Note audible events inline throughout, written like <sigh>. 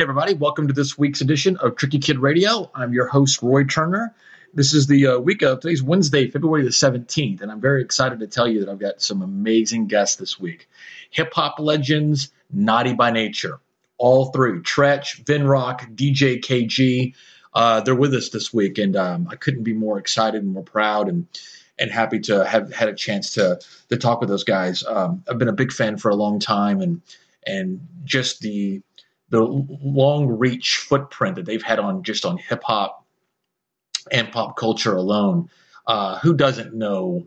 Everybody, welcome to this week's edition of Tricky Kid Radio. I'm your host, Roy Turner. This is the uh, week of today's Wednesday, February the 17th, and I'm very excited to tell you that I've got some amazing guests this week. Hip hop legends, Naughty by Nature, all three Treach, Vin Rock, DJ Kay Gee. Uh, they're with us this week, and um, I couldn't be more excited and more proud and and happy to have had a chance to to talk with those guys. Um, I've been a big fan for a long time, and and just the the long reach footprint that they've had on just on hip hop and pop culture alone. Uh, who doesn't know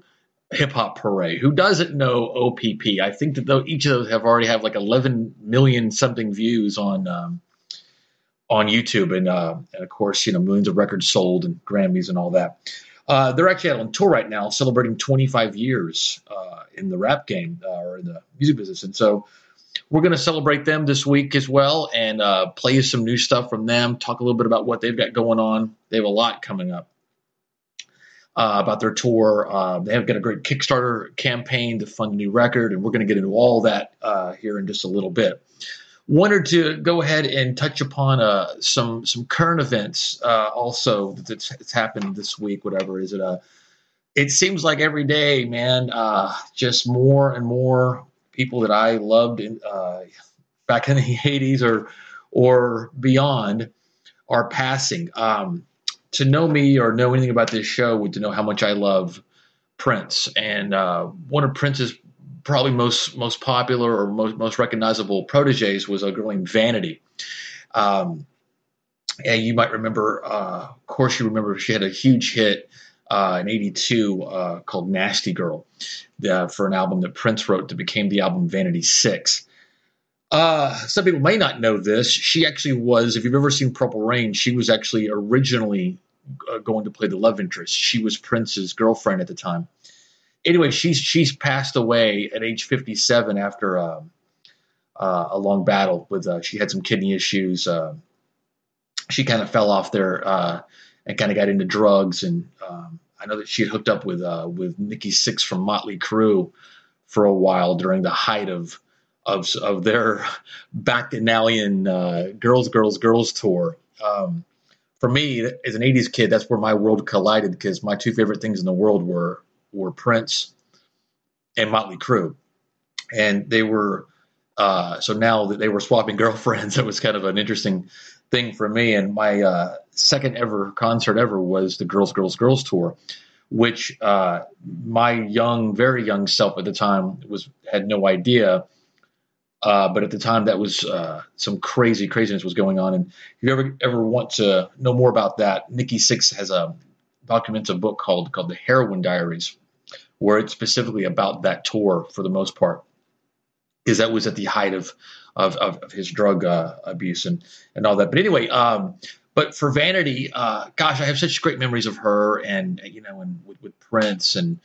Hip Hop Hooray? Who doesn't know OPP? I think that though each of those have already have like 11 million something views on um, on YouTube, and uh, and of course you know millions of records sold and Grammys and all that. Uh, they're actually out on tour right now, celebrating 25 years uh, in the rap game uh, or in the music business, and so we're going to celebrate them this week as well and uh, play some new stuff from them, talk a little bit about what they've got going on. They have a lot coming up uh, about their tour. Uh, they have got a great Kickstarter campaign to fund a new record, and we're going to get into all that uh, here in just a little bit. Wanted to go ahead and touch upon uh, some some current events uh, also that's, that's, happened this week. Whatever is it? it seems like every day, man, just more and more people that I loved in, uh, back in the <laughs> 80s or or beyond are passing. Um, to know me or know anything about this show would to know how much I love Prince. And uh, one of Prince's probably most most popular or most most recognizable proteges was a girl named Vanity. Um, and you might remember, uh, of course, you remember she had a huge hit uh, in '82 uh, called "Nasty Girl" uh, for an album that Prince wrote that became the album Vanity Six. Uh, some people may not know this. She actually was, if you've ever seen Purple Rain, she was actually originally uh, going to play the love interest. She was Prince's girlfriend at the time. Anyway, she's she's passed away at age 57 after um, uh, a long battle with. she had some kidney issues. she kind of fell off there and kind of got into drugs. And um, I know that she had hooked up with uh, with Nikki Sixx from Motley Crue for a while during the height of of of their bacchanalian uh, girls, girls, girls tour. Um, for me, as an '80s kid, that's where my world collided because my two favorite things in the world were were Prince and Motley Crue, and they were. Uh, so now that they were swapping <laughs> girlfriends, it was kind of an interesting thing for me. And my uh, second ever concert ever was the Girls, Girls, Girls tour, which uh, my young, very young self at the time was had no idea. Uh, but at the time, that was uh, some crazy craziness was going on. And if you ever ever want to know more about that, Nikki Sixx has a documents a book called called the Heroin Diaries, where it's specifically about that tour for the most part, because that was at the height of of, of, his drug uh, abuse and and all that. But anyway, um, but for Vanity, uh, gosh, I have such great memories of her, and you know, and with, with, Prince, and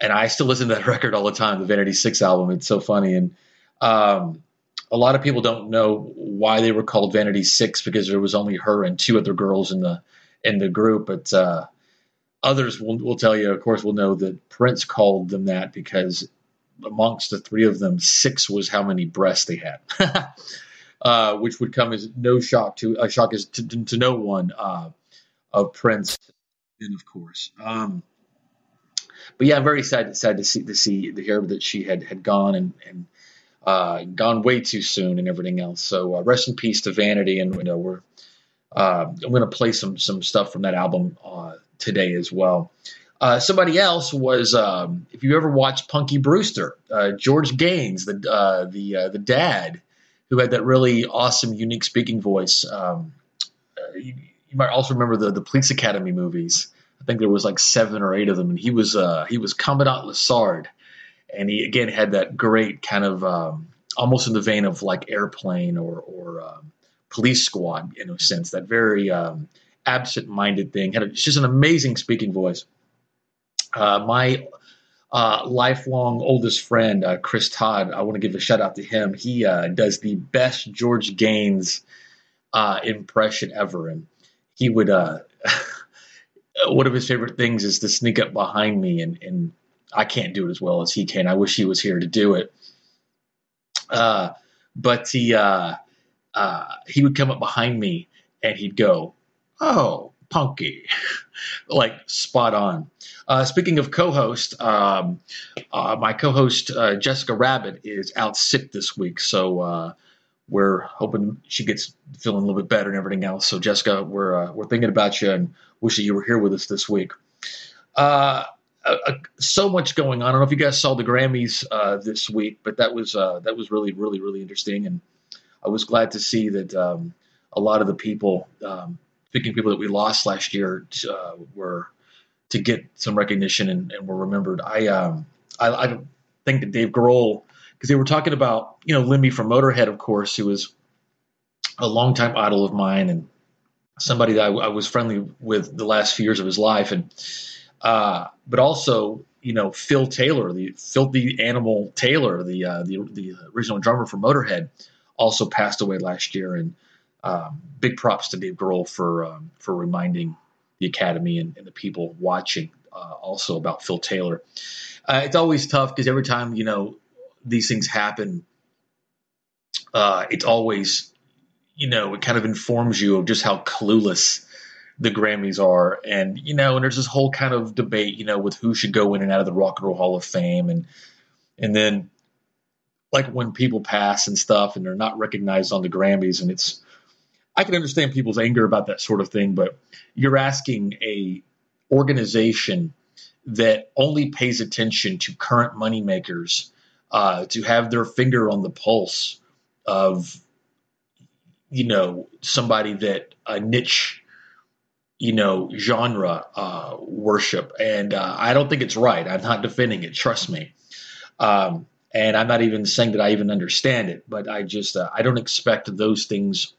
and I still listen to that <laughs> record all the time, the Vanity Six album. It's so funny, and um, a lot of people don't know why they were called Vanity Six because there was only her and two other girls in the in the group, but uh, others will, will tell you, of course, will know that Prince called them that because amongst the three of them, six was how many breasts they had. <laughs> uh, which would come as no shock to a uh, shock as to, to, to no one uh, of Prince, and of course. Um, but yeah, I'm very sad sad to see to see to hear that she had had gone and and uh, gone way too soon and everything else. So uh, rest in peace to Vanity, and you know we're uh, I'm going to play some some stuff from that album uh, today as well. Uh, somebody else was, um, if you ever watched Punky Brewster, uh, George Gaines, the uh, the uh, the dad, who had that really awesome, unique speaking voice. Um, uh, you, you, might also remember the the Police Academy movies. I think there was like seven or eight of them, and he was he was Commandant Lassard, and he again had that great kind of um, almost in the vein of like Airplane or or um, Police Squad in a sense, that very um, absent-minded thing. Had a, just an amazing speaking voice. Uh, my uh, lifelong oldest friend, uh, Chris Todd, I want to give a shout out to him. He uh, does the best George Gaines uh, impression ever. And he would, uh, <laughs> one of his favorite things is to sneak up behind me, and, and I can't do it as well as he can. I wish he was here to do it. but he, he would come up behind me and he'd go, "Oh, punky," <laughs> like spot on. Uh, speaking of co-host, um, uh, my co-host uh, Jessica Rabbit is out sick this week, so uh, we're hoping she gets feeling a little bit better and everything else. So Jessica, we're uh, we're thinking about you and wish that you were here with us this week. Uh, so much going on. I don't know if you guys saw the Grammys this week, but that was that was really really really interesting and I was glad to see that um, a lot of the people, um, speaking people that we lost last year, uh, were to get some recognition and, and were remembered. I, um, I, I think that Dave Grohl, because they were talking about you know Lemmy from Motorhead, of course, who was a longtime idol of mine and somebody that I, I was friendly with the last few years of his life, and uh, but also you know Phil Taylor, the filthy animal Taylor, the uh, the the original drummer for Motorhead also passed away last year. And um, big props to Dave Grohl for um, for reminding the Academy and, and the people watching uh, also about Phil Taylor. Uh, it's always tough because every time you know these things happen, uh, it's always you know it kind of informs you of just how clueless the Grammys are, and you know, and there's this whole kind of debate, you know, with who should go in and out of the Rock and Roll Hall of Fame, and and then like when people pass and stuff and they're not recognized on the Grammys and it's I can understand people's anger about that sort of thing, but you're asking a organization that only pays attention to current moneymakers uh, to have their finger on the pulse of you know somebody that a niche you know genre uh, worship. And uh, i don't think it's right. I'm not defending it. Trust me. Um, and I'm not even saying that I even understand it, but I just uh, I don't expect those things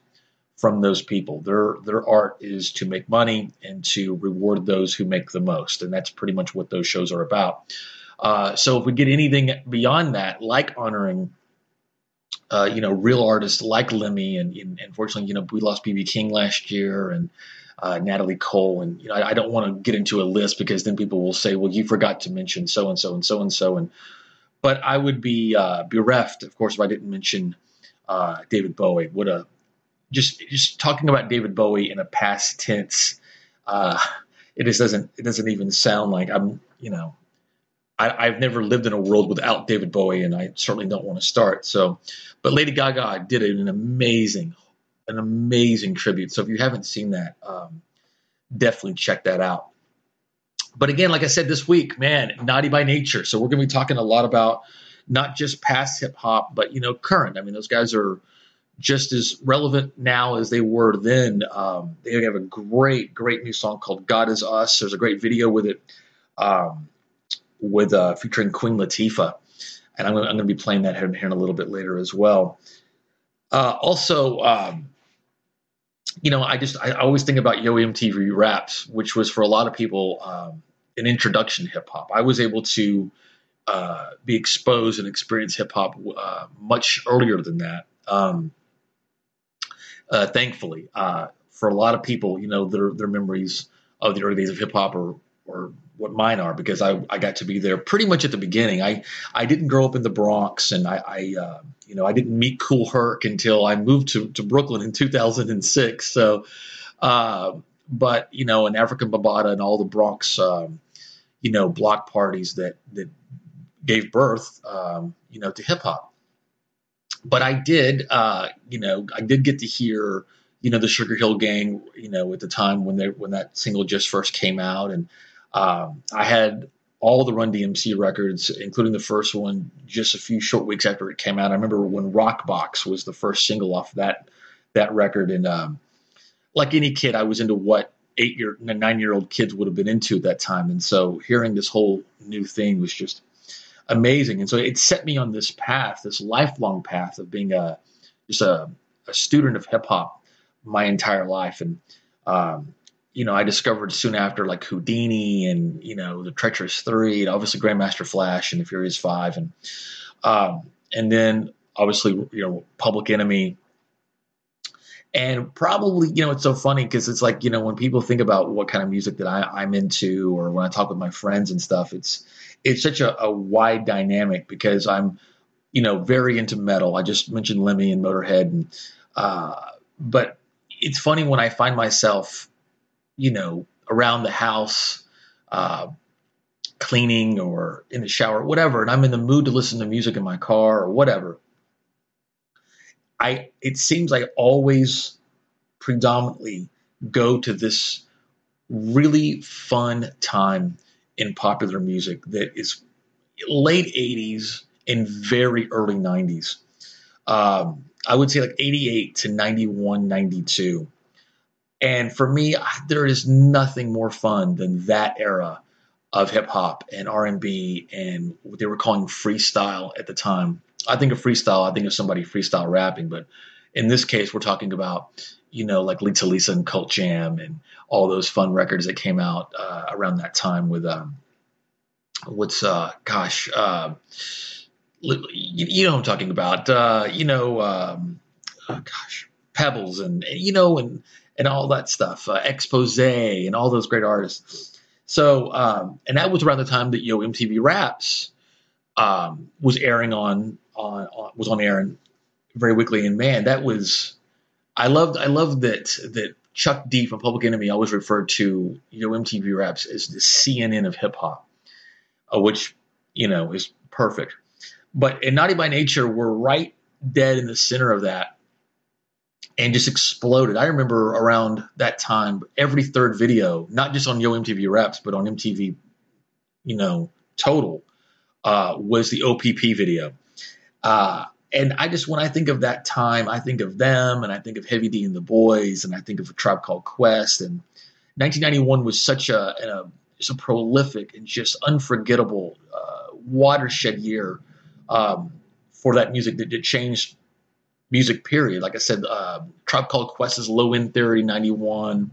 from those people. Their their art is to make money and to reward those who make the most, and that's pretty much what those shows are about. Uh, so if we get anything beyond that, like honoring, uh, you know, real artists like Lemmy, and, and unfortunately, you know, we lost BB King last year, and uh, Natalie Cole, and you know, I, I don't want to get into a list because then people will say, well, you forgot to mention so and so and so and so, and but I would be uh, bereft, of course, if I didn't mention uh, David Bowie. What a just just talking about David Bowie in a past tense. Uh, it just doesn't it doesn't even sound like I'm you know I, have never lived in a world without David Bowie, and I certainly don't want to start. So, but Lady Gaga did an amazing an amazing tribute. So if you haven't seen that, um, definitely check that out but again, like I said this week, man, naughty by nature. So we're going to be talking a lot about not just past hip hop, but you know, current. I mean, those guys are just as relevant now as they were then. Um, they have a great, great new song called "God Is Us." There's a great video with it, um, with uh, featuring Queen Latifah, and I'm, going to be playing that here, here in a little bit later as well. Uh, also, um, you know, I just I always think about Yo MTV Raps, which was for a lot of people um, an introduction to hip hop. I was able to uh, be exposed and experience hip hop uh, much earlier than that. Um, uh, thankfully, uh, for a lot of people, you know, their their memories of the early days of hip hop are or what mine are because I, I got to be there pretty much at the beginning. I, I didn't grow up in the Bronx and I, I uh, you know I didn't meet Kool Herc until I moved to, to Brooklyn in 2006. So, uh, but you know, in Afrika Bambaataa and all the Bronx, um, you know, block parties that that gave birth, um, you know, to hip hop. But I did, uh, you know, I did get to hear you know the Sugar Hill Gang, you know, at the time when they when that single just first came out, and um, I had all the Run DMC records, including the first one, just a few short weeks after it came out. I remember when Rock Box was the first single off that that record, and um, like any kid, I was into what eight year, nine year old kids would have been into at that time, and so hearing this whole new thing was just amazing, and so it set me on this path, this lifelong path of being a just a, a student of hip hop my entire life, and um, you know, I discovered soon after like Whodini and you know the Treacherous Three, and obviously Grandmaster Flash and the Furious Five, and um, and then obviously you know Public Enemy, and probably you know it's so funny because it's like you know when people think about what kind of music that I, I'm into, or when I talk with my friends and stuff, it's it's such a, a wide dynamic because I'm you know very into metal. I just mentioned Lemmy and Motorhead and Uh, but it's funny when I find myself, you know, around the house, uh, cleaning or in the shower, whatever, and I'm in the mood to listen to music in my car or whatever. I it seems I always predominantly go to this really fun time in popular music that is late 80s and very early 90s. Um, I would say like 88 to 91, 92. And for me, there is nothing more fun than that era of hip hop and R&B and what they were calling freestyle at the time. I think of freestyle, I think of somebody freestyle rapping, but in this case, we're talking about, you know, like Lisa Lisa and Cult Jam and all those fun records that came out uh, around that time with, um, what's, uh, gosh, uh, you, you, know I'm talking about, uh, you know, um, oh gosh, Pebbles and, you know, and, and all that stuff, uh, Expose and all those great artists. So, um, and that was around the time that, you know, MTV Raps, um, was airing on, on, on, was on air and very weekly. And man, that was, I loved, I loved that, that Chuck D from Public Enemy always referred to, you know, MTV Raps as the CNN of hip hop, uh, which, you know, is perfect. But in Naughty by Nature, we're right dead in the center of that and just exploded. I remember around that time, every third video, not just on Yo MTV Raps, but on MTV, you know, total, uh, was the OPP video. Uh, and I just, when I think of that time, I think of them and I think of Heavy D and the Boys and I think of a tribe called Quest. And 1991 was such a, a, a prolific and just unforgettable uh, watershed year um, for that music that, that changed music period. Like I said, uh, Tribe Called Quest is Low End Theory, 91.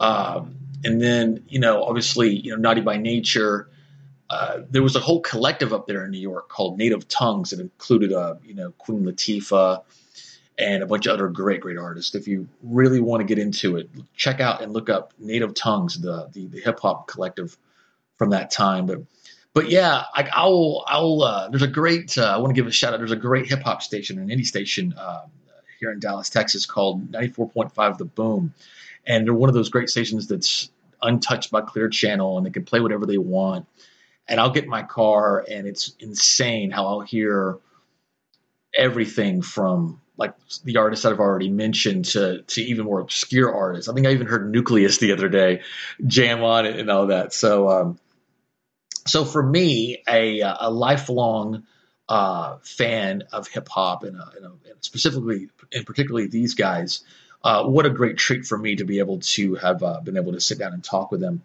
Um, and then, you know, obviously, you know, Naughty by Nature. Uh, there was a whole collective up there in New York called Native Tongues that included, uh, you know, Queen Latifah and a bunch of other great, great artists. If you really want to get into it, check out and look up Native Tongues, the the, the hip hop collective from that time. But but yeah, I, I'll I'll uh, there's a great uh, I want to give a shout out. There's a great hip hop station, an indie station uh, here in Dallas, Texas, called 94.5 The Boom, and they're one of those great stations that's untouched by Clear Channel, and they can play whatever they want. And I'll get in my car, and it's insane how I'll hear everything from like the artists I've already mentioned to to even more obscure artists. I think I even heard Newcleus the other day jam on it and all that. So um, so for me, a, a lifelong uh, fan of hip hop and, uh, and, specifically and particularly these guys, uh, what a great treat for me to be able to have uh, been able to sit down and talk with them.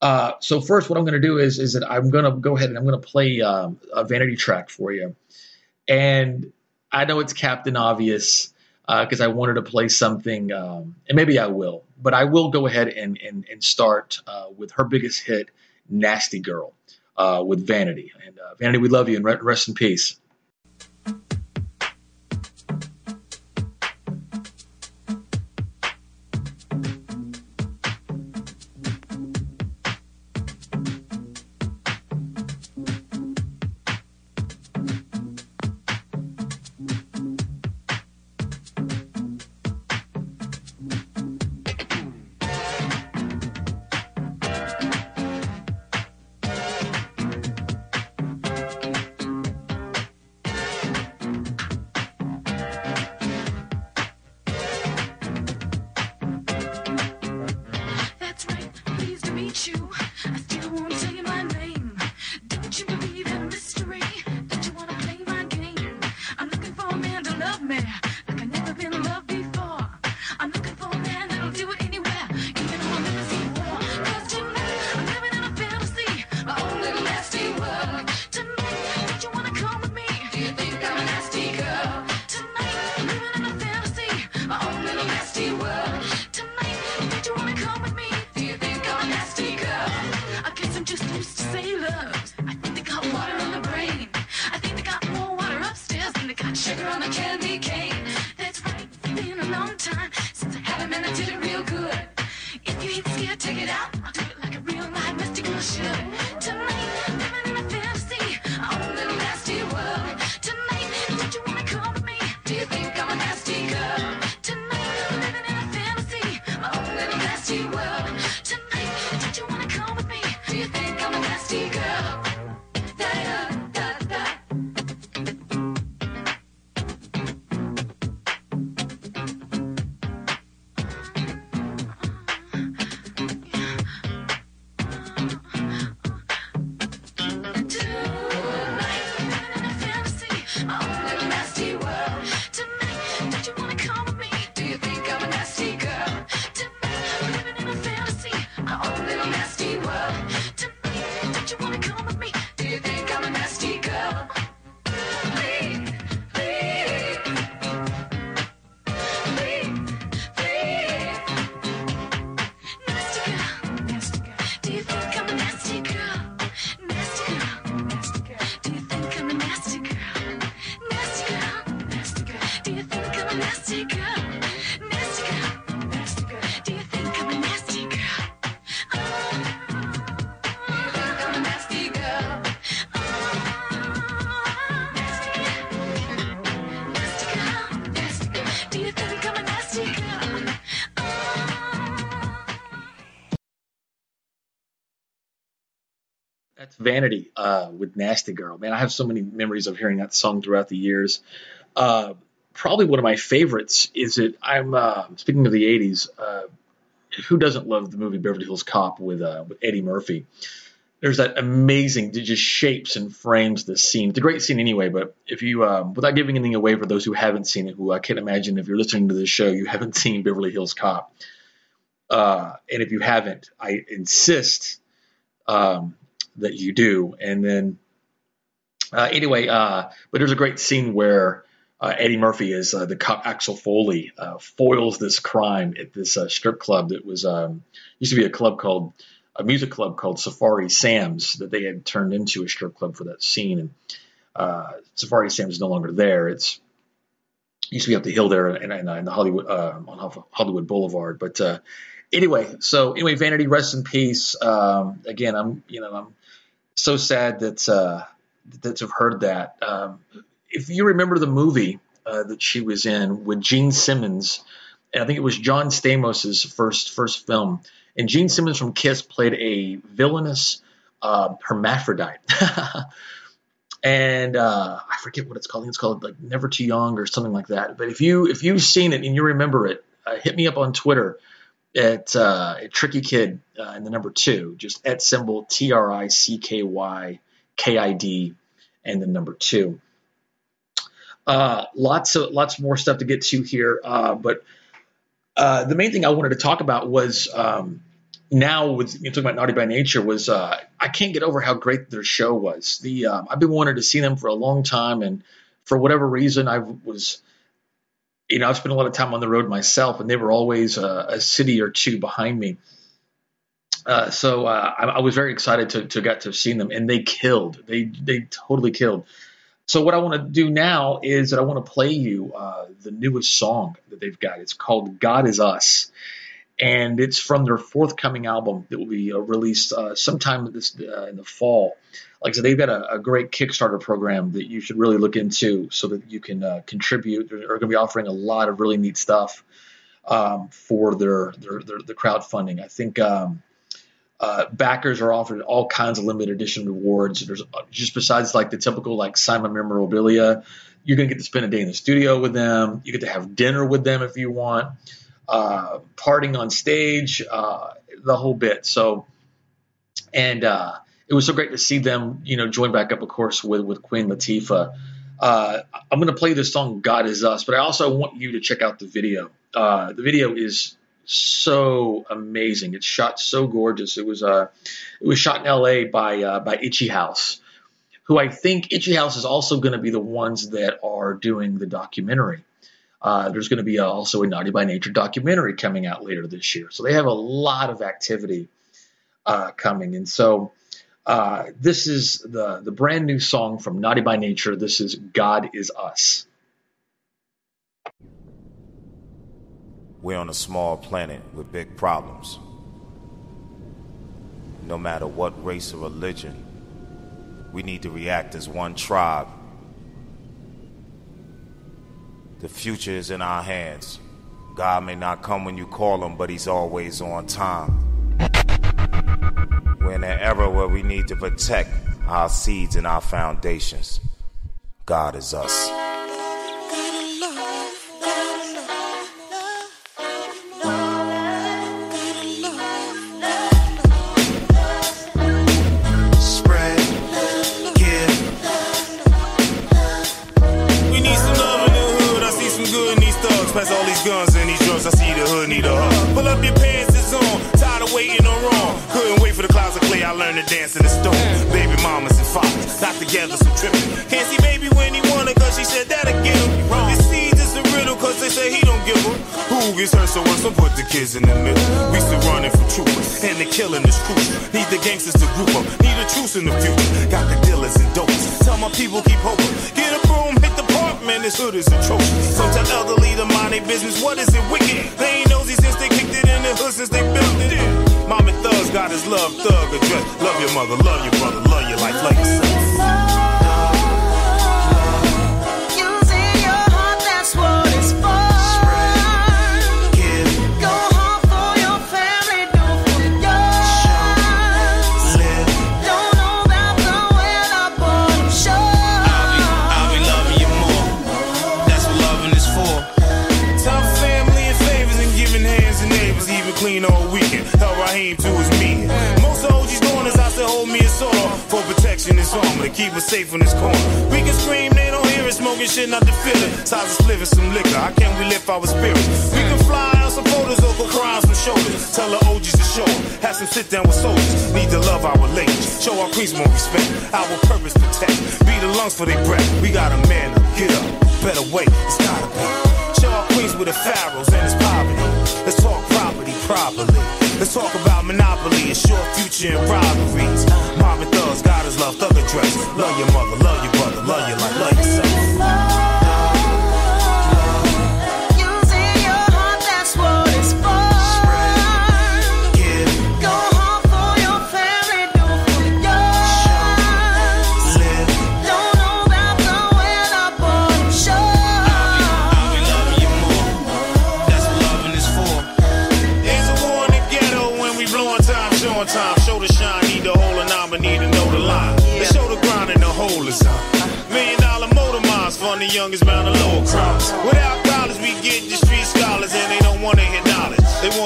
Uh, so first, what I'm going to do is is that I'm going to go ahead and I'm going to play um, a vanity track for you, and I know it's Captain Obvious because uh, I wanted to play something, um, and maybe I will, but I will go ahead and and, and start with her biggest hit, "Nasty Girl." uh, with Vanity. And uh, Vanity, we love you and rest in peace. Vanity uh, with Nasty Girl. Man, I have so many memories of hearing that song throughout the years. Uh, probably one of my favorites is it. I'm uh, speaking of the '80s. Uh, who doesn't love the movie Beverly Hills Cop with uh, with Eddie Murphy? There's that amazing, just shapes and frames the scene. It's a great scene anyway. But if you, um, without giving anything away for those who haven't seen it, who I can't imagine if you're listening to this show, you haven't seen Beverly Hills Cop. Uh, and if you haven't, I insist um, that you do. And then, uh, anyway, uh, but there's a great scene where uh, Eddie Murphy is uh, the cop Axel Foley uh, foils this crime at this uh, strip club that was um, used to be a club called a music club called Safari Sam's that they had turned into a strip club for that scene. And Safari Sam's is no longer there. It's used to be up the hill there in, in, in the Hollywood on Hollywood Boulevard, but anyway, so anyway, Vanity, rest in peace. Um, again, I'm you know I'm so sad that uh, that to have heard that. Um, if you remember the movie uh, that she was in with Gene Simmons, I think it was John Stamos's first first film, and Gene Simmons from Kiss played a villainous uh, hermaphrodite. <laughs> and uh, I forget what it's called. it's called like Never Too Young or something like that. But if you if you've seen it and you remember it, uh, hit me up on Twitter at, uh, at Tricky Kid uh, in the number two, just at symbol T R I C K Y K I D and the number two. Uh, lots of lots more stuff to get to here, uh, but uh, the main thing I wanted to talk about was um, now with you know, talking about Naughty by Nature was uh, I can't get over how great their show was. The um, I've been wanting to see them for a long time, and for whatever reason I was you know, I've spent a lot of time on the road myself, and they were always uh, a city or two behind me. Uh, so uh, I, I, was very excited to, to get to see them, and they killed. They they totally killed. So what I want to do now is that I want to play you uh, the newest song that they've got. It's called "God Is Us," and it's from their forthcoming album that will be uh, released uh, sometime this in the fall like I said, they've got a, a, great Kickstarter program that you should really look into so that you can uh, contribute. They're going to be offering a lot of really neat stuff um, for their, their, their the crowdfunding. I think um, uh, backers are offered all kinds of limited edition rewards. There's uh, just besides like the typical like Simon memorabilia, you're going to get to spend a day in the studio with them. You get to have dinner with them if you want, uh, parting on stage, uh, the whole bit. So, and uh, it was so great to see them, you know, join back up, of course, with with Queen Latifah. Uh, I'm going to play this song "God Is Us," but I also want you to check out the video. Uh, the video is so amazing. It's shot so gorgeous. It was uh, it was shot in L.A. by uh, by Itchy House, who I think Itchy House is also going to be the ones that are doing the documentary. Uh, there's going to be also a Naughty by Nature documentary coming out later this year. So they have a lot of activity uh, coming, and so uh, this is the, the brand new song from Naughty by Nature. This is God is Us. We're on a small planet with big problems. No matter what race or religion, we need to react as one tribe. The future is in our hands. God may not come when you call him, but he's always on time. We're in an era where we need to protect our seeds and our foundations. God is us. Dance in the store. Baby mamas and fathers, not together, so tripping. Can't see baby when he wanna, cause she said that'll get him. This seed is a riddle, cause they say he don't give her. Who gets hurt so what's so put the kids in the middle? We still running from troopers, and the killing is crucial. Need the gangsters to group up, need a truce in the future. Got the dealers and dopes. Tell my people keep hoping. Get a broom, hit the park, man, this hood is atrocious. Some tell elderly to mind their business, what is it wicked? They ain't nosy since they kicked it in the hood since they built it in. Mom and thugs got his love, thug address. Love your mother, love your brother, love your life, love yourself. To keep us safe in this corner. We can scream, they don't hear it, smoking shit, not the feeling. Size of spliffing some liquor. How can we lift our spirits? We can fly on some photos or go cry some shoulders. Tell the OGs to show them. Have some sit down with soldiers. Need to love our ladies. Show our queens more respect. Our purpose protect. Be the lungs for their breath. We got a man up. Get up. Better wait. It's gotta be. Show our queens with the pharaohs and it's poverty. Let's talk property properly. Let's talk about monopoly and short future and robberies. Mom and thugs, God is love, thug address. Love your mother, love your brother, love your life, love yourself.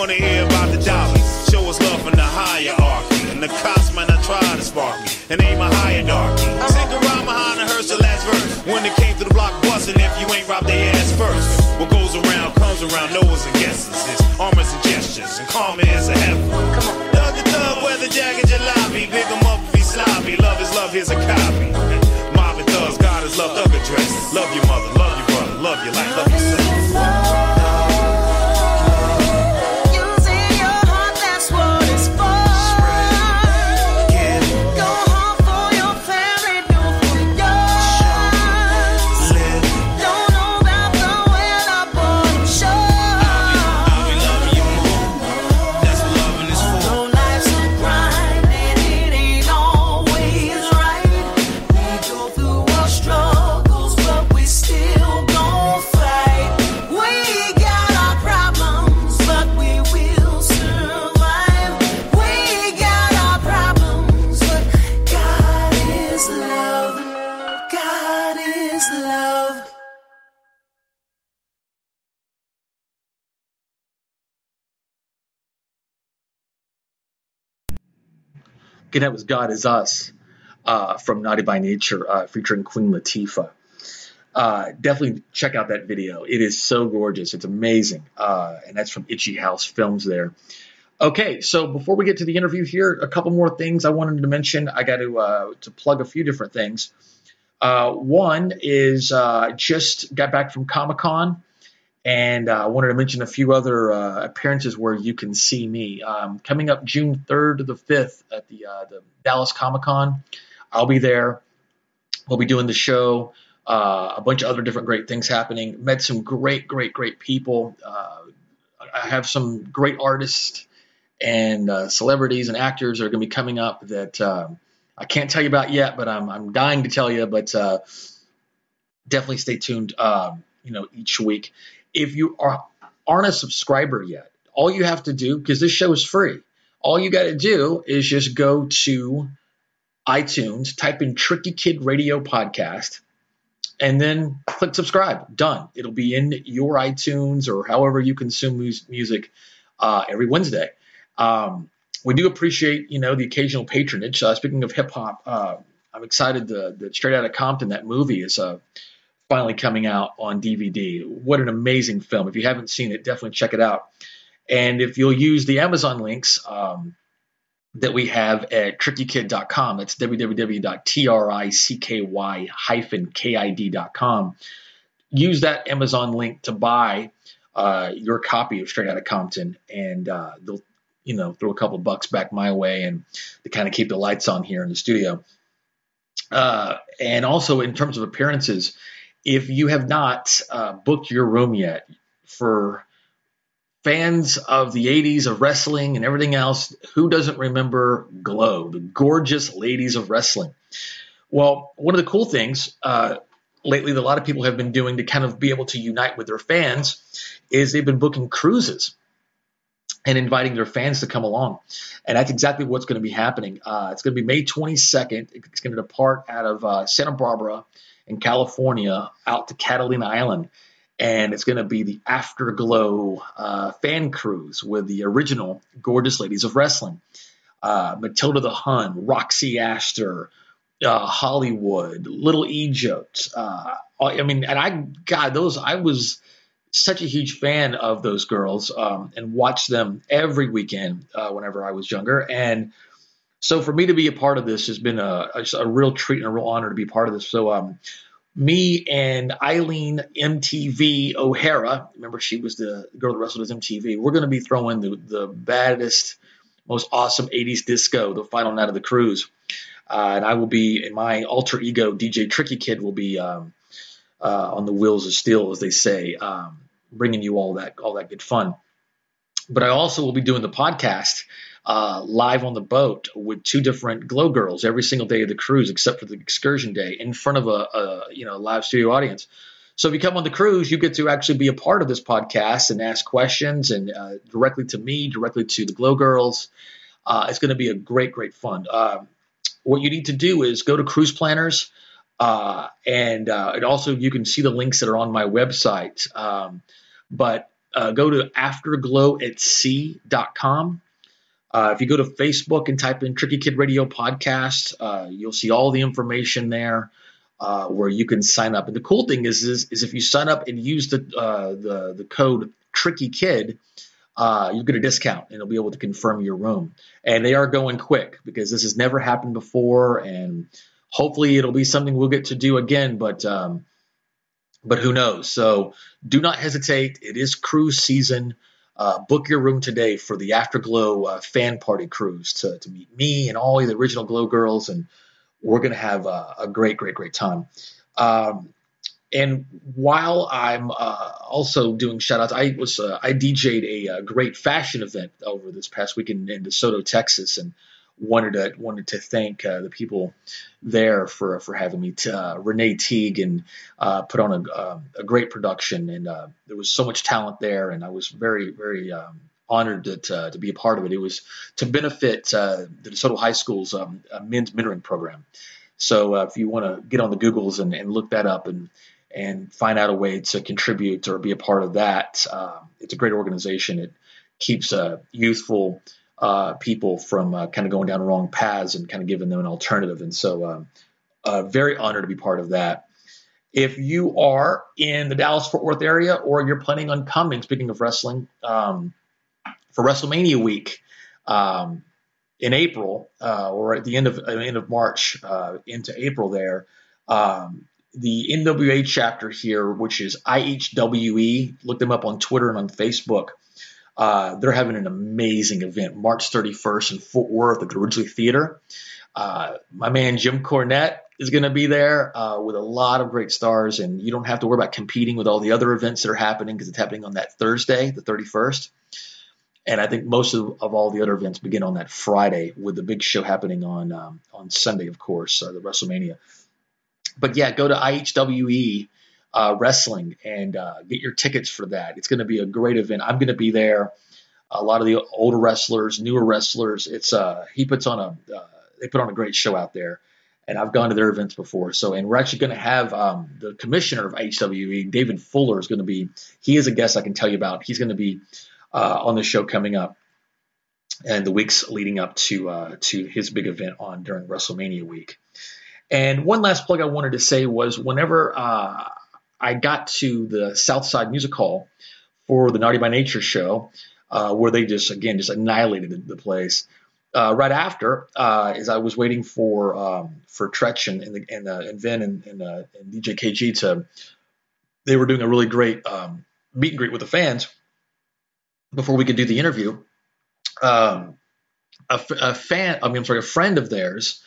Wanna hear about the dollars. Show us love from the hierarchy. And the cops might not try to spark me, and aim a hierarchy. Sing around behind the hearse the last verse. When they came to the block busting, if you ain't robbed their ass first. What goes around comes around, knowers and guesses. It's armors and gestures, and karma is a heaven. Come on. Thug the thug, weather jacket, jalopy. Pick 'em up if he's sloppy. Love is love, here's a copy. Mob and thugs, God is love, thug address. Love your mother, love your brother, love your life, love That was God Is Us uh, from Naughty by Nature uh, featuring Queen Latifah. Uh, definitely check out that video. It is so gorgeous. It's amazing. Uh, and that's from Itchy House Films there. Okay, so before we get to the interview here, a couple more things I wanted to mention. I got to uh, to plug a few different things. Uh, one is just got back from Comic Con. And uh, I wanted to mention a few other uh, appearances where you can see me. Um, coming up June 3rd to the 5th at the, uh, the Dallas Comic Con, I'll be there. We'll be doing the show, uh, a bunch of other different great things happening. Met some great, great, great people. Uh, I have some great artists and uh, celebrities and actors that are going to be coming up that um, I can't tell you about yet, but I'm, I'm dying to tell you. But definitely stay tuned. Um, you know, each week. If you are aren't a subscriber yet, all you have to do because this show is free. All you got to do is just go to iTunes, type in Tricky Kid Radio Podcast, and then click subscribe. Done. It'll be in your iTunes or however you consume music uh, every Wednesday. Um, we do appreciate, you know, the occasional patronage. Uh, speaking of hip hop, uh, I'm excited that Straight Outta Compton, that movie, is uh, finally coming out on DVD. What an amazing film! If you haven't seen it, definitely check it out. And if you'll use the Amazon links um, that we have at trickykid.com, it's www.tricky-kid.com. Use that Amazon link to buy uh, your copy of Straight Outta Compton, and uh, they'll you know throw a couple bucks back my way and to kind of keep the lights on here in the studio. Uh, and also in terms of appearances, if you have not uh, booked your room yet for fans of the 80s of wrestling and everything else, who doesn't remember Glow, the gorgeous ladies of wrestling? Well, one of the cool things uh, lately that a lot of people have been doing to kind of be able to unite with their fans is they've been booking cruises and inviting their fans to come along. And that's exactly what's going to be happening. Uh, it's going to be May 22nd. It's going to depart out of uh, Santa Barbara in California out to Catalina Island. And it's going to be the Afterglow uh, fan cruise with the original Gorgeous Ladies of Wrestling. Uh, Matilda the Hun, Roxy Astor, uh, Hollywood, Little Egypt. Uh, I mean, and I, God, those, I was such a huge fan of those girls um, and watched them every weekend uh, whenever I was younger. And so for me to be a part of this has been a, a, a real treat and a real honor to be part of this. So, um, me and Eileen MTV O'Hara, remember she was the girl that wrestled as MTV, we're going to be throwing the, the baddest, most awesome 80s disco the final night of the cruise. Uh, and I will be, in my alter ego, DJ Tricky Kid, will be um, uh, on the wheels of steel, as they say. Um, bringing you all that all that good fun. But I also will be doing the podcast uh, live on the boat with two different glow girls every single day of the cruise, except for the excursion day, in front of a, a you know live studio audience. So if you come on the cruise, you get to actually be a part of this podcast and ask questions and uh, directly to me, directly to the glow girls. Uh, it's going to be a great, great fun. Uh, what you need to do is go to Cruise Planners. Uh, and uh, also you can see the links that are on my website. Um, but uh, go to afterglowatsea.com. Uh, if you go to Facebook and type in Tricky Kid Radio Podcast, uh, you'll see all the information there uh, where you can sign up. And the cool thing is, is, is if you sign up and use the uh, the, the code Tricky Kid, uh, you get a discount and you'll be able to confirm your room. And they are going quick because this has never happened before, and hopefully it'll be something we'll get to do again. But um, but who knows? So do not hesitate. It is cruise season. Uh, book your room today for the Afterglow uh, fan party cruise to, to meet me and all the original Glow girls, and we're going to have a, a, great, great, great time. Um, and while I'm uh, also doing shout outs, I was uh, I DJ'd a, a, great fashion event over this past weekend in DeSoto, Texas, and wanted to wanted to thank uh, the people there for for having me. Uh, Renee Teague and uh, put on a, uh, a, great production, and uh, there was so much talent there, and I was very very um, honored to, to, be a part of it. It was to benefit uh, the DeSoto High School's um, men's mentoring program. So if you want to get on the Googles and, and, look that up and and find out a way to contribute or be a part of that, it's a great organization. It keeps youthful uh, people from uh, kind of going down wrong paths and kind of giving them an alternative. And so, um, uh, very honored to be part of that. If you are in the Dallas Fort Worth area or you're planning on coming, speaking of wrestling, um, for WrestleMania week um, in April uh, or at the end of uh, end of March uh, into April, there, um, the NWA chapter here, which is IHWE, look them up on Twitter and on Facebook. Uh, they're having an amazing event March 31st in Fort Worth at the Ridglea Theater. Uh, my man Jim Cornette is going to be there uh, with a lot of great stars, and you don't have to worry about competing with all the other events that are happening because it's happening on that Thursday, the 31st. And I think most of, of, all the other events begin on that Friday, with the big show happening on um, on Sunday, of course, uh, the WrestleMania. But yeah, go to IHWE uh, Wrestling and uh, get your tickets for that. It's going to be a great event. I'm going to be there. A lot of the older wrestlers, newer wrestlers. It's uh, he puts on a uh, they put on a great show out there, and I've gone to their events before. So, and we're actually going to have um, the commissioner of HWE, David Fuller, is going to be. He is a guest I can tell you about. He's going to be uh, on the show coming up, and the weeks leading up to uh, to his big event on during WrestleMania week. And one last plug I wanted to say was whenever uh, I got to the Southside Music Hall for the Naughty by Nature show, uh, where they just again just annihilated the, the place uh, right after, uh, as I was waiting for um, for Treach and and, and, uh, and Vin and, and, uh, and, DJ Kay Gee to, they were doing a really great um, meet and greet with the fans before we could do the interview. Um, a, a, fan, I mean, I'm sorry, a friend of theirs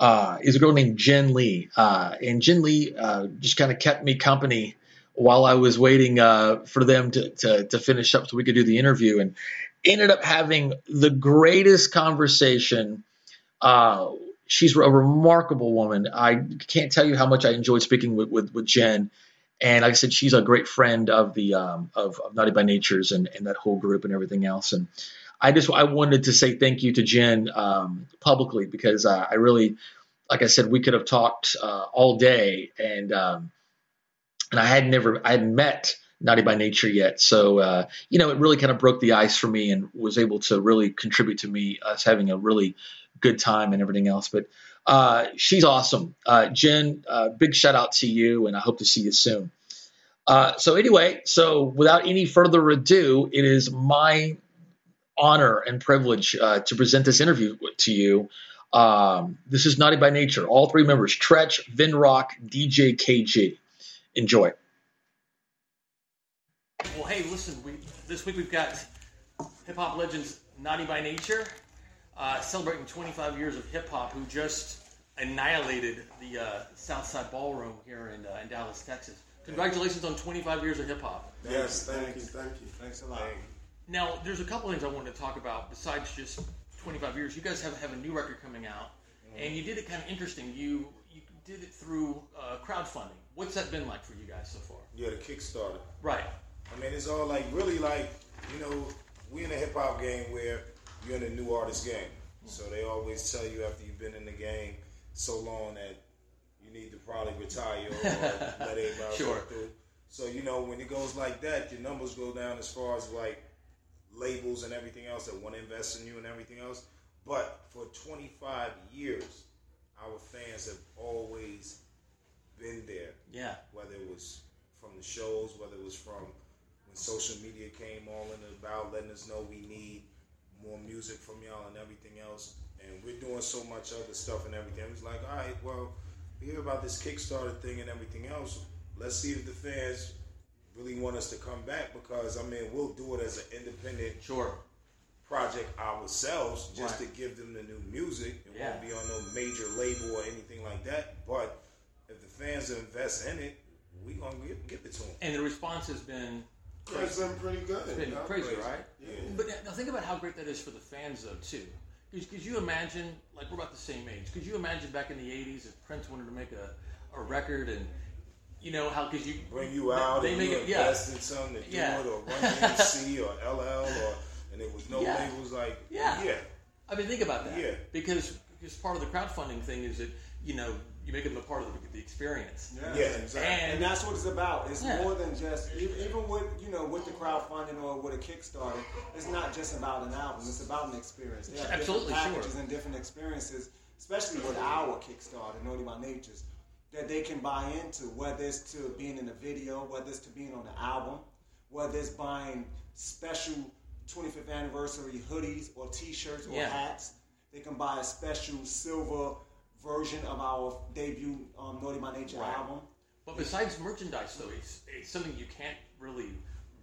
uh, is a girl named Jen Lee, uh, and Jen Lee just kind of kept me company while I was waiting uh, for them to, to, to finish up so we could do the interview. And ended up having the greatest conversation. Uh, she's a remarkable woman. I can't tell you how much I enjoyed speaking with, with, with Jen. And like I said, she's a great friend of the um, of, of Naughty by Natures and, and that whole group and everything else. And I just I wanted to say thank you to Jen um, publicly because uh, I really, like I said, we could have talked uh, all day, and um, and I had never I had met Naughty by Nature yet. So, uh, you know, it really kind of broke the ice for me and was able to really contribute to me, us having a really good time and everything else. But uh, she's awesome. Uh, Jen, uh, big shout out to you, and I hope to see you soon. So, anyway, so without any further ado, it is my honor and privilege uh, to present this interview to you. Um, this is Naughty by Nature. All three members Treach, Vinrock, DJ Kay Gee. Enjoy. Well, hey, listen, we, this week we've got hip hop legends Naughty by Nature uh, celebrating 25 years of hip hop, who just annihilated the uh, Southside Ballroom here in, uh, in Dallas, Texas. Congratulations on 25 years of hip hop. Yes, thank you, thank you. Thanks a lot. Now, there's a couple things I wanted to talk about besides just 25 years. You guys have, have a new record coming out, mm-hmm. and you did it kind of interesting. You you did it through uh, crowdfunding. What's that been like for you guys so far? Yeah, the Kickstarter. Right. I mean, it's all like really like you know we in a hip hop game where you're in a new artist game. So they always tell you after you've been in the game so long that you need to probably retire or let everybody <laughs> sure. through. So you know when it goes like that, your numbers go down as far as like labels and everything else that want to invest in you and everything else. But for 25 years, our fans have always been there. Yeah. Whether it was from the shows, whether it was from when social media came all in about letting us know we need more music from y'all and everything else. And we're doing so much other stuff and everything. It was like, all right, well, we hear about this Kickstarter thing and everything else. Let's see if the fans really want us to come back because I mean we'll do it as an independent sure project ourselves just right. to give them the new music. It yeah. won't be on no major label or anything like that. But if the fans invest in it, we gonna give, give it to them. And the response has been it's been pretty good. It's been crazy, crazy, right? Yeah. But now think about how great that is for the fans, though, too. Could you imagine, like we're about the same age, could you imagine back in the 80s if Prince wanted to make a, a record and, you know, how could you bring you out they, and make you it, invest yeah. in something to do yeah. it or <laughs> Run DMC or LL or, and it was no yeah. labels like, yeah. yeah. I mean, think about that. Yeah. Because, because part of the crowdfunding thing is that, you know, you make them a part of the, the experience. Yeah, yeah exactly. And, and, that's what it's about. It's yeah. more than just even with you know with the crowdfunding or with a Kickstarter. It's not just about an album. It's about an experience. They have Absolutely, different packages sure. and different experiences, especially with our Kickstarter, Naughty by Natures, that they can buy into. Whether it's to being in a video, whether it's to being on the album, whether it's buying special 25th anniversary hoodies or T-shirts or yeah. hats. They can buy a special silver version of our debut um, Naughty by Nature right. album. But besides merchandise, though, it's, it's something you can't really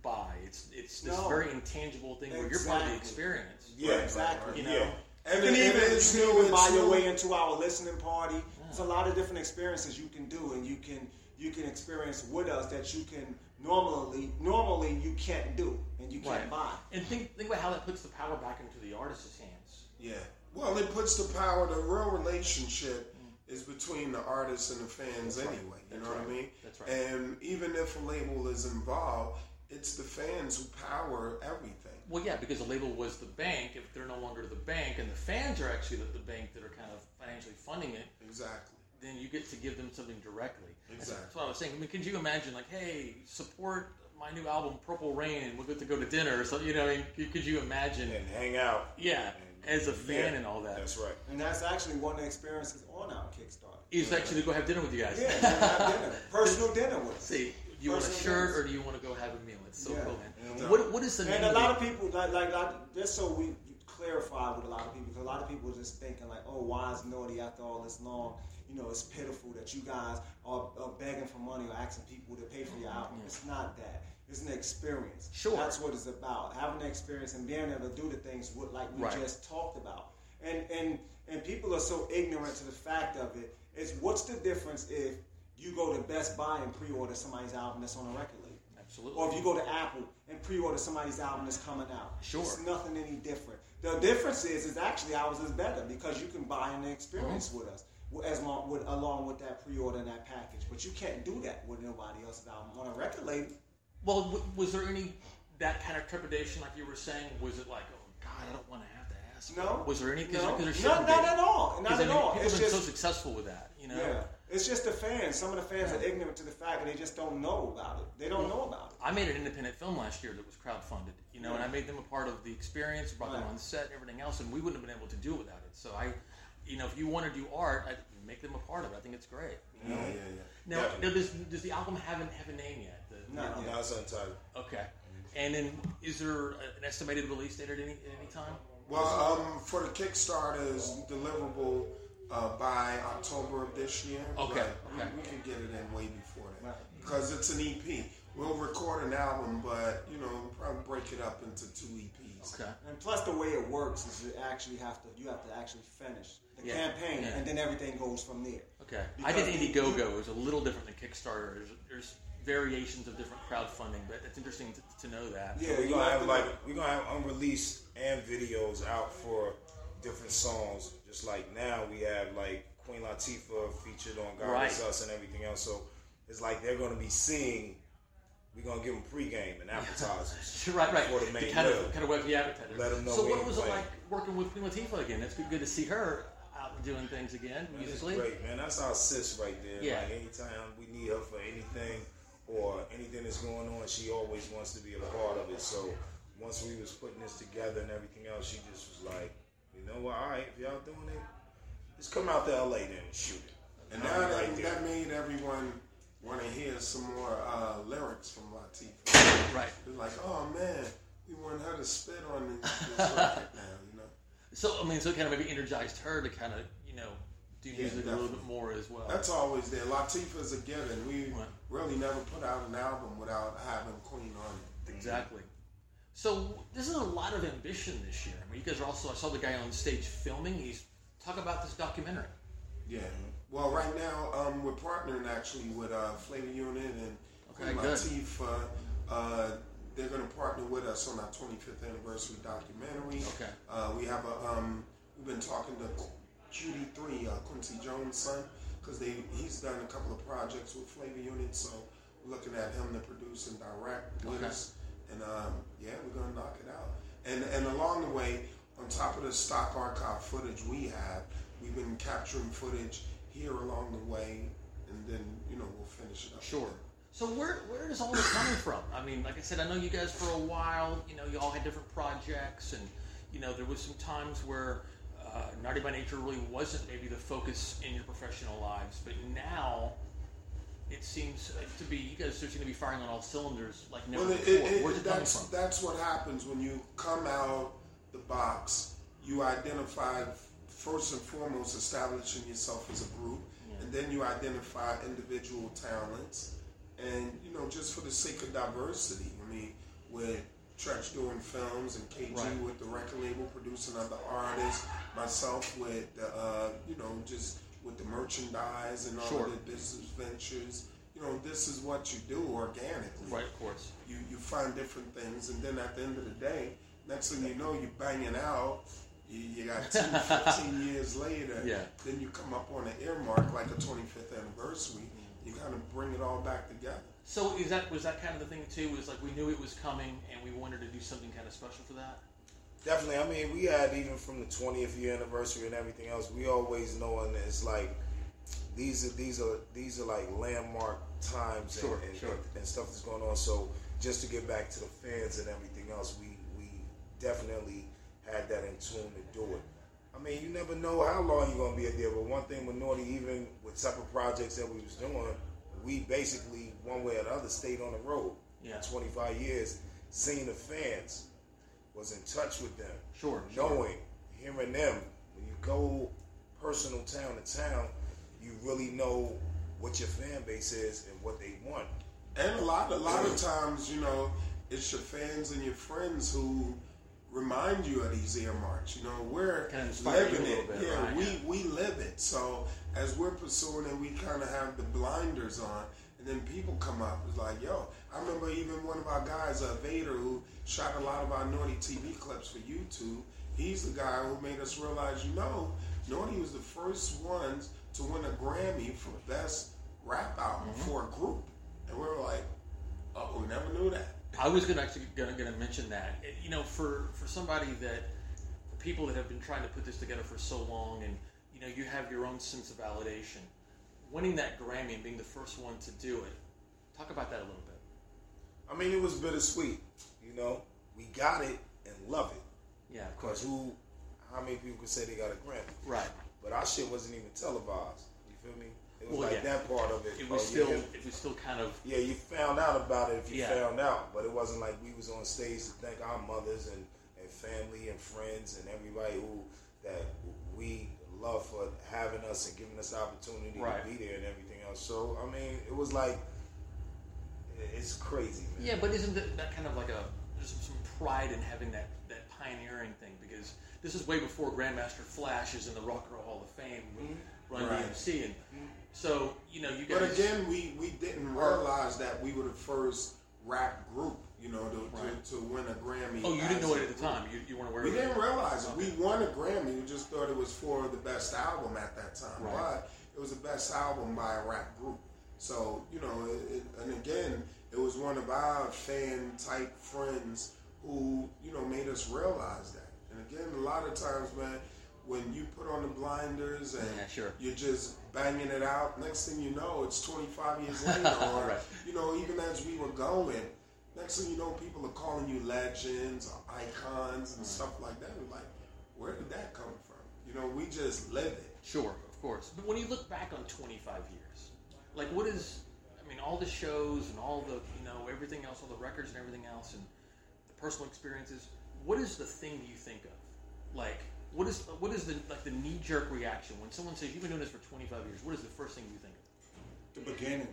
buy. It's it's this no. very intangible thing exactly. where you're part of the experience. Yeah, right, exactly. Right, you know. Yeah. And you can even, you can even buy your way into our listening party. Yeah. There's a lot of different experiences you can do, and you can you can experience with us that you can normally normally you can't do and you can't buy. And think think about how that puts the power back into the artist's hands. Yeah. Well, it puts the power, the real relationship is between the artists and the fans That's right. anyway. You That's know what I mean? That's right. And even if a label is involved, it's the fans who power everything. Well, yeah, because the label was the bank. If they're no longer the bank, and the fans are actually the, the bank that are kind of financially funding it, Exactly. then you get to give them something directly. That's- Exactly. That's what I was saying. I mean, could you imagine, like, hey, support my new album, Purple Rain, and we'll get to go to dinner or something? You know, I mean, could- could you imagine? and hang out. Yeah, as a fan Yeah, and all that. That's right. And that's actually one of the experiences on our Kickstarter. Is actually to go have dinner with you guys. Yeah, have dinner. Personal dinner with us. See, do you want a shirt dinners. or do you want to go have a meal? It's so Yeah. cool, man. Yeah. What, what is the name And a of lot the- of people, like, like, like, just so we clarify with a lot of people, because a lot of people are just thinking like, oh, why is Naughty after all this long? You know, it's pitiful that you guys are, are begging for money or asking people to pay for your mm-hmm. album. It's not that. It's an experience. Sure. That's what it's about. Having an experience and being able to do the things what, like we Right. just talked about. And and and people are so ignorant to the fact of it. it. Is what's the difference if you go to Best Buy and pre-order somebody's album that's on a record label? Absolutely. Or if you go to Apple and pre-order somebody's album that's coming out. Sure. It's nothing any different. The difference is, is actually ours is better because you can buy an experience Mm-hmm. with us as long with along with that pre-order and that package. But you can't do that with nobody else's album on a record label. Well, w- was there any that kind of trepidation, like you were saying? Was it like, oh God, I don't want to have to ask? No. Was there any? Cause No. there, 'cause there Not- not at all. Not 'Cause, I at mean, all. People It's been so successful with that, you know. Yeah. It's just the fans. Some of the fans are ignorant to the fact that they just don't know about it. They don't know about it. I made an independent film last year that was crowdfunded, you know, and I made them a part of the experience, brought them on set and everything else, and we wouldn't have been able to do it without it. So I, you know, if you want to do art, I make them a part of it. I think it's great. you know? Yeah, yeah, yeah. Now, now does, does the album have, an, have a name yet? The, Not yet. Now it's untitled. Okay. And then is there an estimated release date at any, at any time? Well, um, for the Kickstarter is deliverable uh, by October of this year. Okay, Right. We- okay. We, can get it in way before that Right. because it's an EP. We'll record an album, but you know, we'll probably break it up into two EPs. Okay. And plus, the way it works is you actually have to you have to actually finish the Yeah. campaign, Yeah. and then everything goes from there. Okay. I did Because- Indiegogo. It was a little different than Kickstarter. There's, there's variations of different crowdfunding, but it's interesting to, to know that. Yeah, We're gonna have have like we're gonna have unreleased and videos out for different songs. Just like now we have like Queen Latifah featured on God Right. Is Us and everything else. So it's like they're gonna be seeing. We're gonna give them pregame and appetizers. <laughs> right, right. For the To main kind bill. of kind of web the appetizer. Let 'em know So what was it like working with Queen Latifah again? It's been good to see her out doing things again Man, musically. great, man. That's our sis right there. Yeah. Like anytime we need her for anything or anything that's going on, she always wants to be a part of it. So once we was putting this together and everything else, she just was like, you know what? All right, if y'all doing it, just come out to LA then and shoot it. And now be that, right that made everyone want to hear some more uh, lyrics from Latifah. Right. It's like, oh man, we want her to spit on this, this <laughs> record now, you know. So I mean, so it kind of maybe energized her to kind of you know do Yeah, music a little bit more as well. That's always there. Latifah's a given. We Right. really never put out an album without having Queen on it. Exactly. So this is a lot of ambition this year. I mean, you guys are also. I saw the guy on stage filming. He's talk about this documentary. Yeah. Well, right now um, we're partnering actually with uh, Flavor Unit and Okay, good. Latifah. Uh, they're going to partner with us on our 25th anniversary documentary. Okay. Uh, we have a. Um, we've been talking to QD3, uh, Quincy Jones' son, because they he's done a couple of projects with Flavor Unit, so we're looking at him to produce and direct with Okay. us. And um, yeah, we're gonna knock it out. And and along the way, on top of the stock archive footage we have, we've been capturing footage here along the way, and then you know we'll finish it up. Sure. So where where is all this coming from? I mean, like I said, I know you guys for a while. You know, you all had different projects, and you know there was some times where uh, Naughty by Nature really wasn't maybe the focus in your professional lives, but now it seems to be you guys are seem to be firing on all cylinders like never Well, it, before. it, it, Where's it coming that's from? that's what happens when you come out the box. You identify first and foremost establishing yourself as a group, and then you identify individual talents, and you know just for the sake of diversity. I mean, with Treach doing films and Kay Gee Right. with the record label producing other artists, myself with the, uh, you know just with the merchandise and all Sure. the business ventures. You know, this is what you do organically Right, of course. you, you find different things, and then at the end of the day, next thing you know, you're banging out You, you got 10, <laughs> 15 years later. Yeah. Then you come up on an earmark like a 25th anniversary. You kind of bring it all back together. So is that was that kind of the thing too? Was like we knew it was coming and we wanted to do something kind of special for that. Definitely. I mean, we had even from the 20th year anniversary and everything else. We always knowing that it's like these are these are these are like landmark times Sure, and, and, sure. and, and stuff that's going on. So just to get back to the fans and everything else, we we definitely had that in tune to do it. I mean, you never know how long you're gonna be there. But one thing with Naughty, even with separate projects that we was doing, we basically one way or the other stayed on the road. Yeah. 25 years, seeing the fans, was in touch with them. Sure, sure. Knowing, hearing them. When you go personal town to town, you really know what your fan base is and what they want. And a lot, a lot of times, you know, it's your fans and your friends who remind you of these earmarks. You know, we're Kinda living it. bit, yeah, right, we we live it. So as we're pursuing it, we kind of have the blinders on, and then people come up. It's like, yo, I remember even one of our guys, uh, Vader, who shot a lot of our Naughty TV clips for YouTube. He's the guy who made us realize, you know, Naughty was the first ones to win a Grammy for best rap album Mm-hmm. for a group, and we were like, oh, we never knew that. I was gonna actually gonna, gonna mention that. It- you know, for for somebody that for people that have been trying to put this together for so long, and you know, you have your own sense of validation. Winning that Grammy and being the first one to do it. Talk about that a little bit. I mean, it was bittersweet. You know, we got it and love it. Yeah, of Because course. who, how many people could say they got a Grammy? Right. But our shit wasn't even televised. You feel me? It was Well, like yeah. that part of it. It was Oh, still yeah. it was still kind of Yeah, you found out about it if you Yeah. found out, but it wasn't like we was on stage to thank our mothers and, and family and friends and everybody who that we love for having us and giving us the opportunity Right. to be there and everything else. So I mean, it was like it's crazy, man. Yeah, but isn't that, that kind of like a there's some, some pride in having that that pioneering thing because this is way before Grandmaster Flash is in the Rock and Roll Hall of Fame, with mm-hmm. Run Right. DMC, and mm-hmm. so you know you guys. But again, we, we didn't realize that we were the first rap group, you know, to, Right. to, to win a Grammy. oh, you didn't know it at the time. You, you weren't aware. We of it. didn't realize it. We won a Grammy. We just thought it was for the best album at that time. Right. But it was the best album by a rap group. So, you know, it, it, and again, it was one of our fan type friends who, you know, made us realize that. And again, a lot of times, man, when you put on the blinders and Yeah, sure. you're just banging it out, next thing you know, it's 25 years later. <laughs> Or, Right. you know, even as we were going, next thing you know, people are calling you legends or icons and mm. stuff like that. We're like, where did that come from? You know, we just live it. Sure, of course. But when you look back on 25 years, like what is, I mean, all the shows and all the, you know, everything else, all the records and everything else, and the personal experiences. What is the thing that you think of? Like, what is what is the like the knee jerk reaction when someone says you've been doing this for 25 years? What is the first thing you think of? The beginning,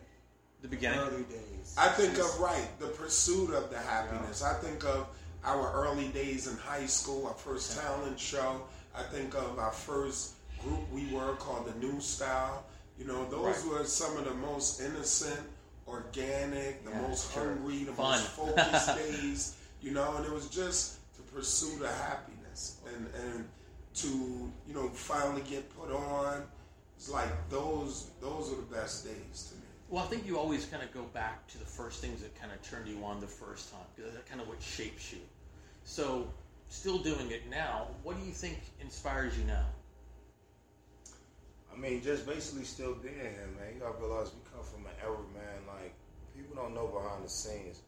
The beginning. early days. I think of, right, the pursuit of the happiness. I think of our early days in high school, our first talent show. I think of our first group we were called the New Style. You know, those Right. were some of the most innocent, organic, the Yeah, most sure. hungry, the Fun. most focused <laughs> days. You know, and it was just to pursue the happiness and and to you know finally get put on. It's like those those are the best days to me. Well, I think you always kind of go back to the first things that kind of turned you on the first time because that's kind of what shapes you. So, still doing it now, what do you think inspires you now? I mean, just basically still being here, man. You gotta realize we come from an era, man. Like people don't know behind the scenes.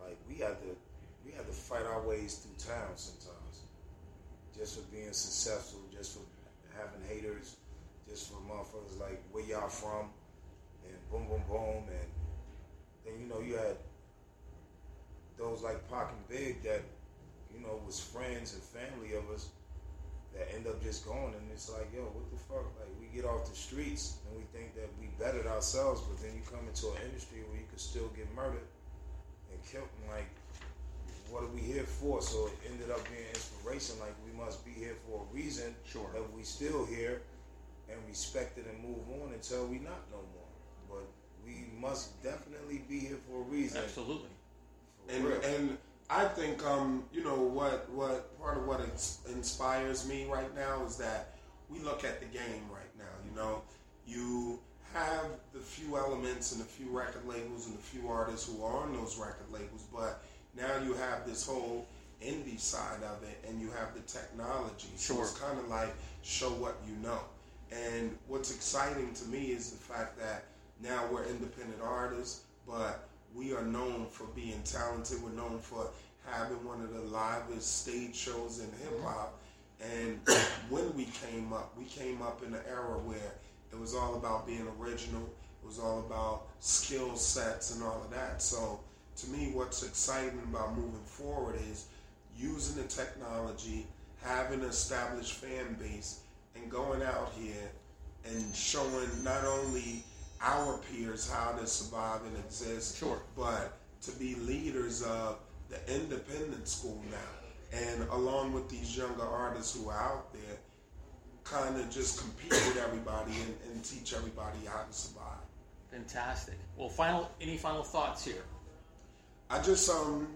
Like we had to, we had to fight our ways through town sometimes, just for being successful, just for having haters, just for motherfuckers like where y'all from, and boom, boom, boom, and then you know you had those like Pac and Big that you know was friends and family of us that end up just going and it's like, yo, what the fuck? Like we get off the streets and we think that we bettered ourselves, but then you come into an industry where you could still get murdered and killed and like what are we here for? So it ended up being inspiration, like we must be here for a reason. Sure. That we still here and respect it and move on until we not no more. But we must definitely be here for a reason. Absolutely. For and real. and I think um, you know what what part of what ins- inspires me right now is that we look at the game right now. You know, you have the few elements and a few record labels and a few artists who are on those record labels, but now you have this whole indie side of it and you have the technology. So Sure. it's kind of like show what you know. And what's exciting to me is the fact that now we're independent artists, but we are known for being talented. We're known for having one of the livest stage shows in hip hop. And <coughs> when we came up, we came up in an era where it was all about being original. It was all about skill sets and all of that. So to me, what's exciting about moving forward is using the technology, having an established fan base, and going out here and showing not only our peers how to survive and exist, Sure. but to be leaders of the independent school now. And along with these younger artists who are out there, kind of just compete with everybody and, and teach everybody how to survive. Fantastic. Well, final any final thoughts here? I just, um,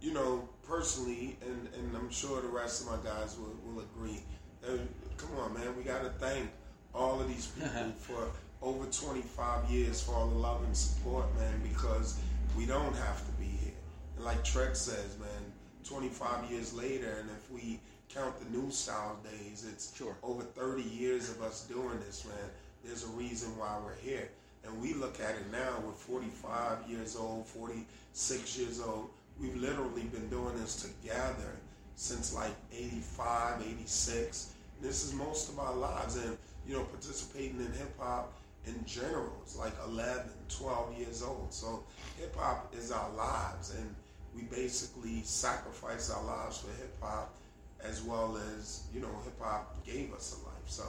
you know, personally, and, and I'm sure the rest of my guys will, will agree. uh, come on, man, we got to thank all of these <laughs> people for over 25 years for all the love and support, man, because we don't have to be here. And like Treach says, man, 25 years later, and if we count the new style days, it's Sure. over 30 years of us doing this, man. There's a reason why we're here. And we look at it now, we're 45 years old, 46 years old. We've literally been doing this together since like 85, 86. This is most of our lives. And, you know, participating in hip hop in general is like 11, 12 years old. So hip hop is our lives. And we basically sacrifice our lives for hip hop as well as, you know, hip hop gave us a life. So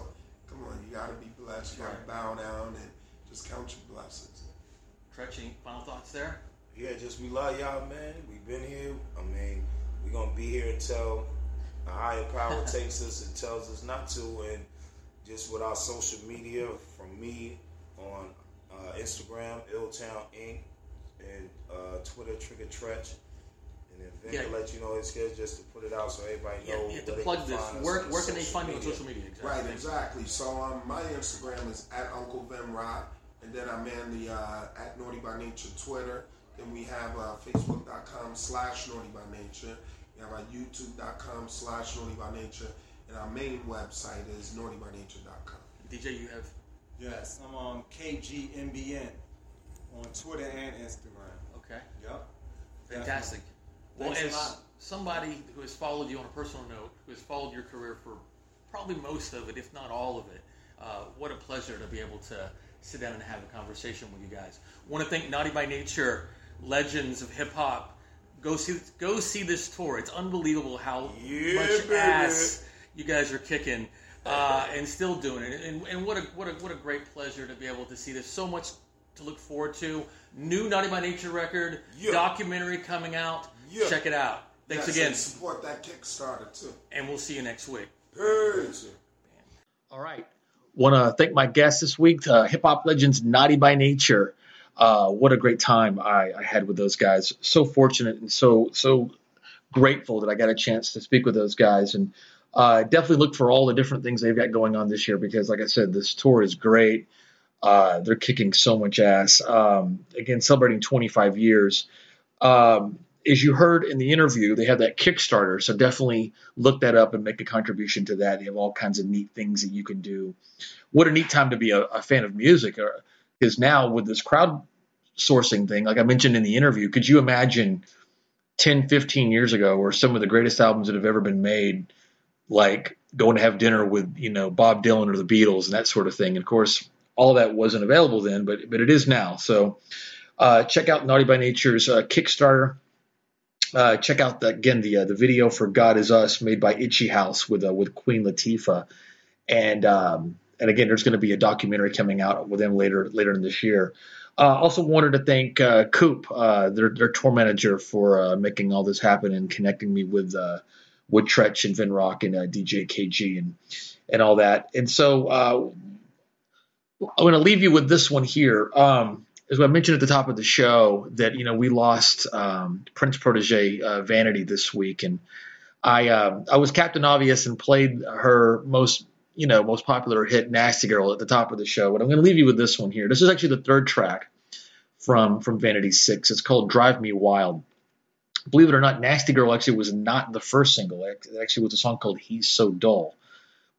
come on, you got to be blessed. You got to bow down and just count your blessings. Treach, any final thoughts there? Yeah, just we love y'all, man. We've been here. I mean, we're gonna be here until a higher power <laughs> takes us and tells us not to. And just with our social media, from me on uh, Instagram, Illtown Inc., and uh, Twitter, Trigger Treach. And then Vin Yeah. can let you know his schedule just to put it out so everybody Yeah, knows. you have to where plug can this. Where, where can they social find you on social media? Exactly. Right, exactly. So um, my Instagram is at Uncle Vin Rock, and then I'm in the uh, at Naughty by Nature Twitter. Then we have uh, Facebook.com slash Naughty by Nature. We have our YouTube.com slash Naughty by Nature, and our main website is NaughtyByNature.com. DJ, you have Yes, I'm on KGMBN on Twitter and Instagram. okay. Yep. Fantastic. Well, as somebody who has followed you on a personal note, who has followed your career for probably most of it, if not all of it, uh, what a pleasure to be able to sit down and have a conversation with you guys. Want to thank Naughty by Nature, legends of hip hop. Go see, go see this tour. It's unbelievable how Yeah, much baby. ass you guys are kicking uh, and still doing it. And, and what a what a what a great pleasure to be able to see this. So much to look forward to. New Naughty by Nature record, Yeah. documentary coming out. Yeah. Check it out. Thanks Yes, again, and support that Kickstarter too. and we'll see you next week. Peace. All right. Want to thank my guest this week, uh, hip hop legends Naughty by Nature. Uh, what a great time I, I had with those guys. So fortunate and so so grateful that I got a chance to speak with those guys, and uh, definitely look for all the different things they've got going on this year because, like I said, this tour is great. Uh, they're kicking so much ass. Um, again, celebrating 25 years. Um, as you heard in the interview, they have that Kickstarter, so definitely look that up and make a contribution to that. They have all kinds of neat things that you can do. What a neat time to be a, a fan of music, because now with this crowdsourcing thing, like I mentioned in the interview, could you imagine 10, 15 years ago, where some of the greatest albums that have ever been made, like going to have dinner with you know Bob Dylan or the Beatles and that sort of thing. And of course, all that wasn't available then, but but it is now. So uh, check out Naughty by Nature's uh, Kickstarter. Uh, check out the, again the uh, the video for God Is Us made by Itchy House with uh, with Queen Latifah, and um, and again there's going to be a documentary coming out with them later later in this year. Uh, also wanted to thank uh, Coop, their their tour manager, for making all this happen and connecting me with uh, with Treach and Vin Rock and uh, DJ Kay Gee and and all that. And so uh, I'm going to leave you with this one here. Um, as I mentioned at the top of the show, that you know we lost um, Prince protege uh, Vanity this week, and I uh, I was Captain Obvious and played her most you know most popular hit Nasty Girl at the top of the show. But I'm going to leave you with this one here. This is actually the third track from from Vanity Six. It's called Drive Me Wild. Believe it or not, Nasty Girl actually was not the first single. It actually was a song called He's So Dull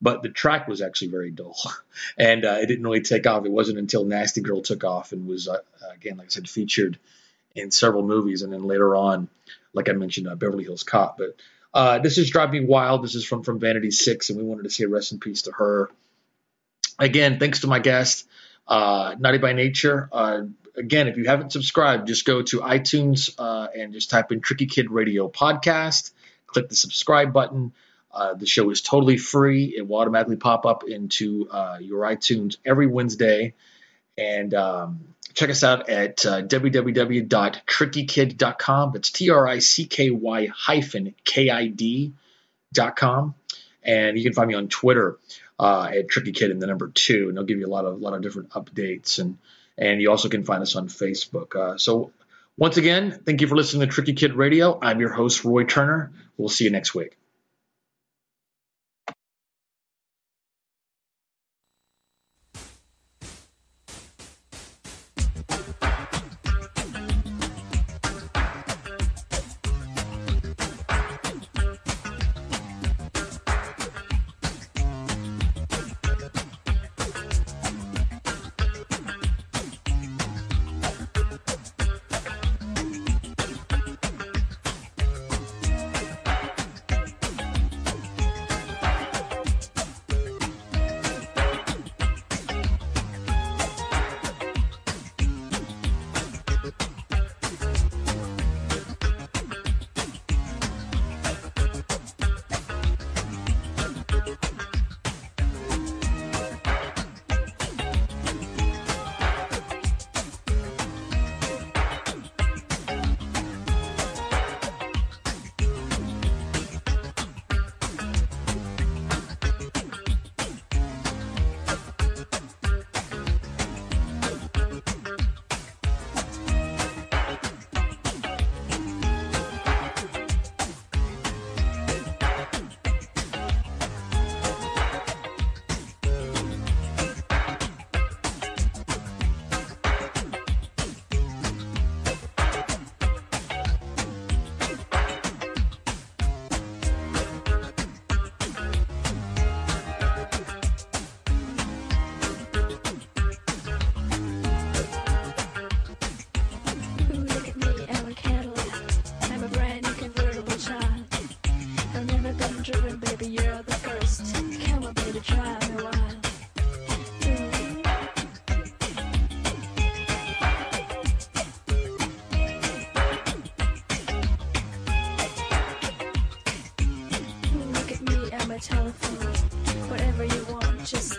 but the track was actually very dull, <laughs> and uh, it didn't really take off. It wasn't until Nasty Girl took off and was uh, again, like I said, featured in several movies, and then later on, like I mentioned, uh, Beverly Hills Cop. But uh, this is Drive Me Wild. This is from from Vanity Six, and we wanted to say rest in peace to her. Again, thanks to my guest, uh, Naughty by Nature. Uh, again, if you haven't subscribed, just go to iTunes and just type in Tricky Kid Radio Podcast. Click the subscribe button. Uh, the show is totally free. It will automatically pop up into uh, your iTunes every Wednesday. And um, check us out at uh, www.trickykid.com. That's T R I C K Y hyphen K I D.com. And you can find me on Twitter uh, at Tricky Kid and the number two. And I'll give you a lot of, lot of different updates. And, and you also can find us on Facebook. Uh, so, once again, thank you for listening to Tricky Kid Radio. I'm your host, Roy Turner. We'll see you next week. telephone, whatever you want, just